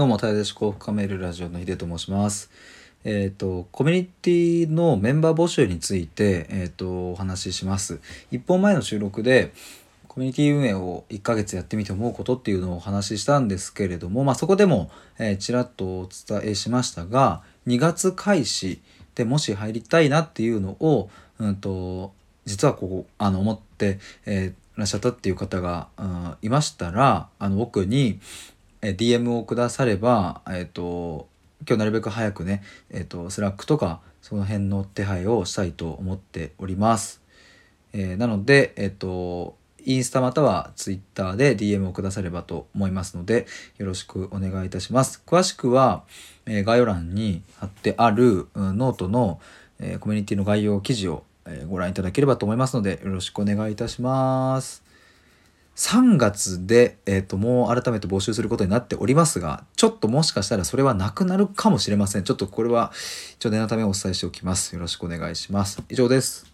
どうも、大田思考を深めるラジオの秀と申します。えっ、と、コミュニティのメンバー募集について、えっ、と、お話しします。一本前の収録で、コミュニティ運営を1ヶ月やってみて思うことっていうのをお話ししたんですけれども、まあ、そこでも、えー、ちらっとお伝えしましたが、2月開始でもし入りたいなっていうのを、うんと、実はこう、あの、思って、えーらっしゃったっていう方が、うん、いましたら、あの、僕に、え DM をくだされば、えっ、と、今日なるべく早くね、えっ、と、 Slack とか、その辺の手配をしたいと思っております。えー、なので、えっ、と、インスタまたはツイッターで DM をくださればと思いますので、よろしくお願いいたします。詳しくは、え、概要欄に貼ってある、ノートの、え、コミュニティの概要記事を、え、ご覧いただければと思いますので、よろしくお願いいたします。3月で、えっ、ー、と、もう改めて募集することになっておりますが、ちょっともしかしたらそれはなくなるかもしれません。ちょっとこれは、一応念のためお伝えしておきます。よろしくお願いします。以上です。